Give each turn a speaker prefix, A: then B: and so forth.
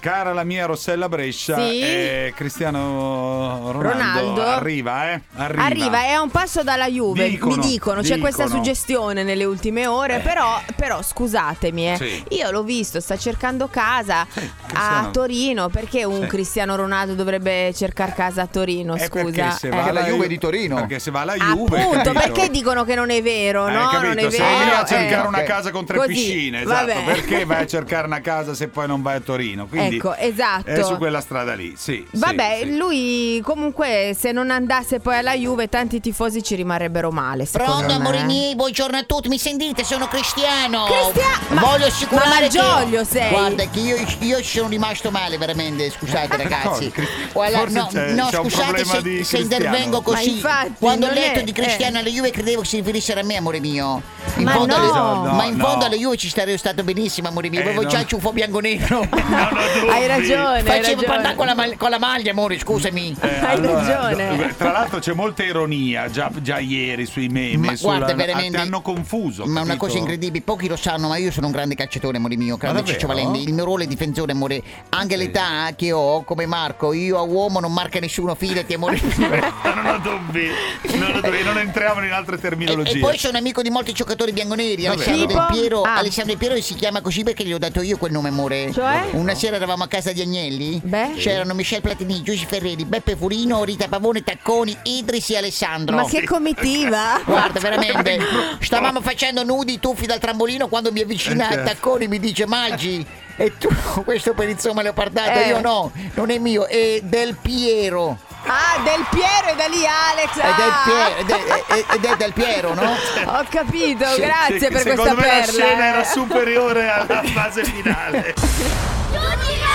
A: Cara la mia Rossella Brescia,
B: Sì.
A: eh, Cristiano Ronaldo,
B: Ronaldo.
A: arriva, eh? Arriva.
B: Arriva, è a un passo dalla Juve,
A: Dicono,
B: mi dicono, c'è questa suggestione nelle ultime ore, però, però scusatemi, eh,
A: Sì.
B: io l'ho visto, sta cercando casa a
A: Cristiano.
B: Torino, perché un
A: Sì.
B: Cristiano Ronaldo dovrebbe cercare casa a Torino,
A: Eh,
B: scusa?
A: perché se
B: Eh.
A: va
C: Perché
A: alla
C: la Juve
A: Ju-
C: di Torino.
A: Perché se va alla Juve,
B: Appunto,
A: capito?
B: perché dicono che non è vero,
A: Eh,
B: no?
A: capito?
B: non è
A: se
B: vero.
A: vai a cercare
B: eh.
A: una casa con tre
B: Così,
A: piscine, esatto.
B: vabbè.
A: Perché vai a cercare una casa se poi non vai a Torino? Quindi
B: Ecco, esatto.
A: È su quella strada lì, sì.
B: Vabbè,
A: sì.
B: lui comunque se non andasse poi alla Juve tanti tifosi ci rimarrebbero male.
D: Pronto, amori miei, buongiorno a tutti, mi sentite? Sono Cristiano.
B: Cristiano, ma-
D: Voglio assicurare
B: ma
D: che
B: sei.
D: Guarda che io, io ci sono rimasto male veramente, scusate ragazzi.
A: Forse
D: no,
A: c'è-
D: no,
A: c'è
D: scusate se, se intervengo così.
B: infatti,
D: Quando ho letto
B: è-
D: di Cristiano
B: eh.
D: alla Juve credevo si riferissero a me, amore mio. In
B: Ma
D: fondo
B: no.
D: alle-
A: No,
D: ma in
A: no.
D: fondo alla Juve ci sarei stato benissimo, amore mio.
A: Eh,
D: Avevo
A: no.
D: già il ciuffo bianco-nero.
A: Non ho dubbi.
B: Hai ragione,
D: Facevo parlare con la, con la maglia, amore, scusami.
A: Eh,
B: Hai ragione.
A: do- Tra l'altro c'è molta ironia già, già ieri sui meme.
D: Ma
A: sulla-
D: guarda, veramente.
A: Ti hanno confuso.
D: Ma una
A: capito?
D: cosa incredibile, pochi lo sanno, ma io sono un grande calciatore, amore mio, grande? Ciccio Valente. Il mio ruolo è difensore, amore. Anche l'età che ho, come Marco, io a uomo non marca nessuno, fidati, amore.
A: non ho dubbi. Non, ho dubbi, non entriamo in altre
D: E,
A: terminologie.
D: e poi sono amico di molti giocatori bianconeri. Alessandro? Del Piero.
B: Ah.
D: Alessandro Del Piero si chiama così perché gli ho dato io quel nome, amore.
B: Cioè?
D: Una sera eravamo a casa di Agnelli.
B: Beh.
D: C'erano Michel Platini, Giussi Ferreri, Beppe Furino, Rita Pavone, Tacconi, Idris e Alessandro.
B: Ma che comitiva?
D: Guarda, veramente, stavamo facendo nudi tuffi dal trambolino quando mi avvicina
A: Eh, certo.
D: Tacconi mi dice Maggi. E tu questo per insomma leopardato,
B: Eh.
D: io no, non è mio, è del Piero.
B: Ah, Del Piero e da lì Alex.
D: Ed è,
B: ah.
D: Piero, ed è- ed- ed è del Piero, no?
B: Ho capito, grazie
A: sì,
B: per
A: secondo
B: questa
A: me la
B: perla.
A: scena era superiore alla fase finale. 有你